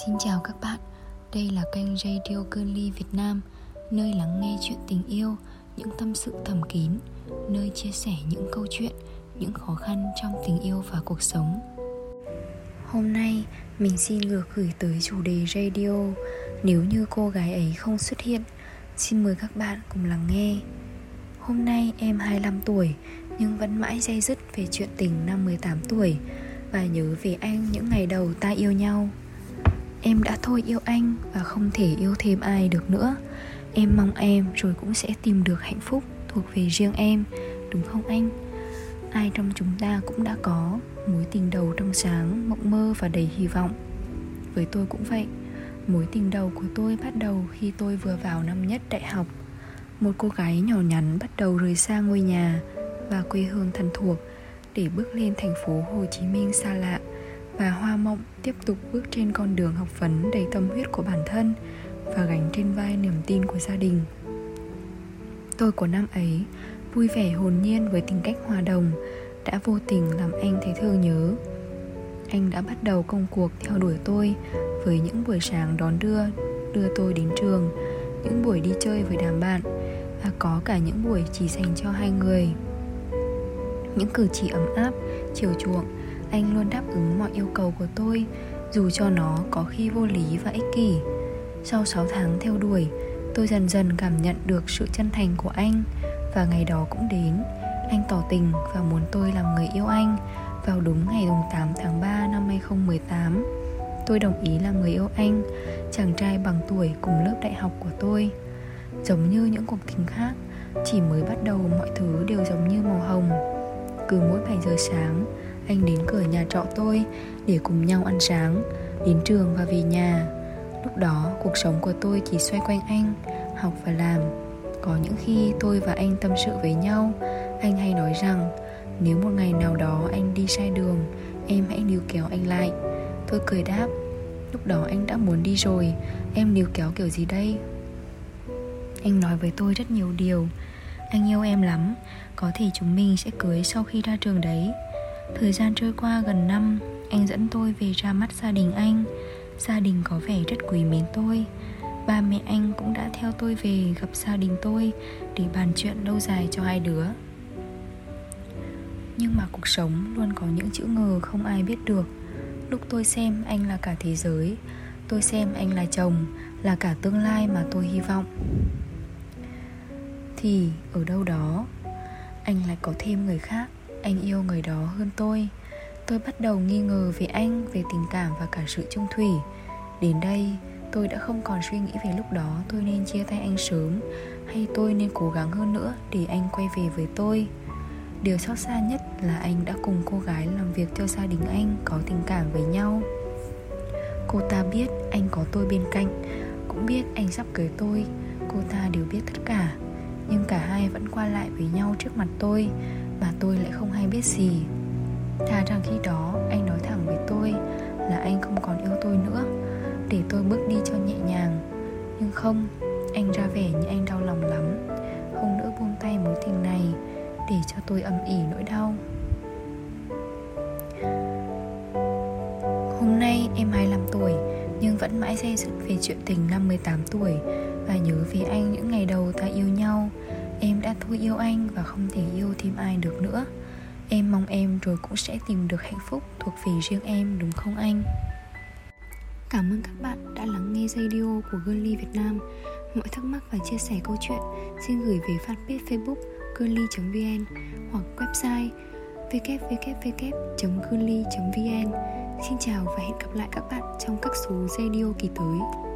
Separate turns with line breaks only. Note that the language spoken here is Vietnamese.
Xin chào các bạn, đây là kênh Radio Girly Việt Nam Nơi lắng nghe chuyện tình yêu, những tâm sự thầm kín Nơi chia sẻ những câu chuyện, những khó khăn trong tình yêu và cuộc sống. Hôm nay mình xin ngược gửi tới chủ đề radio. Nếu như cô gái ấy không xuất hiện Xin mời các bạn cùng lắng nghe. Hôm nay em 25 tuổi Nhưng vẫn mãi dây dứt về chuyện tình năm 18 tuổi Và nhớ về anh những ngày đầu ta yêu nhau. Em đã thôi yêu anh và không thể yêu thêm ai được nữa. Em mong em rồi cũng sẽ tìm được hạnh phúc thuộc về riêng em Đúng không anh? Ai trong chúng ta cũng đã có mối tình đầu trong sáng, mộng mơ và đầy hy vọng. Với tôi cũng vậy. Mối tình đầu của tôi bắt đầu khi tôi vừa vào năm nhất đại học. Một cô gái nhỏ nhắn bắt đầu rời xa ngôi nhà và quê hương thân thuộc Để bước lên thành phố Hồ Chí Minh xa lạ và Hoa Mộng tiếp tục bước trên con đường học vấn đầy tâm huyết của bản thân và gánh trên vai niềm tin của gia đình. Tôi của năm ấy vui vẻ hồn nhiên với tính cách hòa đồng đã vô tình làm anh thấy thương nhớ. Anh đã bắt đầu công cuộc theo đuổi tôi với những buổi sáng đón đưa, đưa tôi đến trường, những buổi đi chơi với đám bạn và có cả những buổi chỉ dành cho hai người. Những cử chỉ ấm áp, chiều chuộng anh luôn đáp ứng mọi yêu cầu của tôi, dù cho nó có khi vô lý và ích kỷ. Sau 6 tháng theo đuổi, tôi dần dần cảm nhận được sự chân thành của anh, và ngày đó cũng đến. Anh tỏ tình và muốn tôi làm người yêu anh vào đúng ngày 8 tháng 3 năm 2018 Tôi đồng ý làm người yêu anh, Chàng trai bằng tuổi cùng lớp đại học của tôi. Giống như những cuộc tình khác, Chỉ mới bắt đầu mọi thứ đều giống như màu hồng. Cứ mỗi 7 giờ sáng anh đến cửa nhà trọ tôi để cùng nhau ăn sáng, đến trường và về nhà. Lúc đó, cuộc sống của tôi chỉ xoay quanh anh, học và làm. Có những khi tôi và anh tâm sự với nhau, anh hay nói rằng, nếu một ngày nào đó anh đi sai đường, em hãy níu kéo anh lại. Tôi cười đáp, lúc đó anh đã muốn đi rồi, em níu kéo kiểu gì đây? Anh nói với tôi rất nhiều điều. Anh yêu em lắm, có thể chúng mình sẽ cưới sau khi ra trường đấy. Thời gian trôi qua gần năm, Anh dẫn tôi về ra mắt gia đình anh. Gia đình có vẻ rất quý mến tôi. Ba mẹ anh cũng đã theo tôi về gặp gia đình tôi Để bàn chuyện lâu dài cho hai đứa. Nhưng mà cuộc sống luôn có những chữ ngờ không ai biết được. Lúc tôi xem anh là cả thế giới, Tôi xem anh là chồng, Là cả tương lai mà tôi hy vọng. Thì ở đâu đó, Anh lại có thêm người khác anh yêu người đó hơn tôi. Tôi bắt đầu nghi ngờ về anh, về tình cảm và cả sự trung thủy. Đến đây, tôi đã không còn suy nghĩ về lúc đó, tôi nên chia tay anh sớm, hay tôi nên cố gắng hơn nữa để anh quay về với tôi? Điều xót xa nhất là anh đã cùng cô gái làm việc cho gia đình anh có tình cảm với nhau. Cô ta biết anh có tôi bên cạnh, cũng biết anh sắp cưới tôi. Cô ta đều biết tất cả vẫn qua lại với nhau trước mặt tôi, mà tôi lại không hay biết gì. Thà rằng khi đó anh nói thẳng với tôi là anh không còn yêu tôi nữa, để tôi bước đi cho nhẹ nhàng. Nhưng không, anh ra vẻ như anh đau lòng lắm, không nỡ buông tay mối tình này để cho tôi âm ỉ nỗi đau. Hôm nay em 25 tuổi, nhưng vẫn mãi dây dứt về chuyện tình năm 18 tuổi, và nhớ về anh những ngày đầu ta yêu nhau Em đã thôi yêu anh và không thể yêu thêm ai được nữa. Em mong em rồi cũng sẽ tìm được hạnh phúc thuộc về riêng em, đúng không anh? Cảm ơn các bạn đã lắng nghe radio của Girly Việt Nam. Mọi thắc mắc và chia sẻ câu chuyện, xin gửi về fanpage facebook girly.vn hoặc website www.girly.vn Xin chào và hẹn gặp lại các bạn trong các số radio kỳ tới.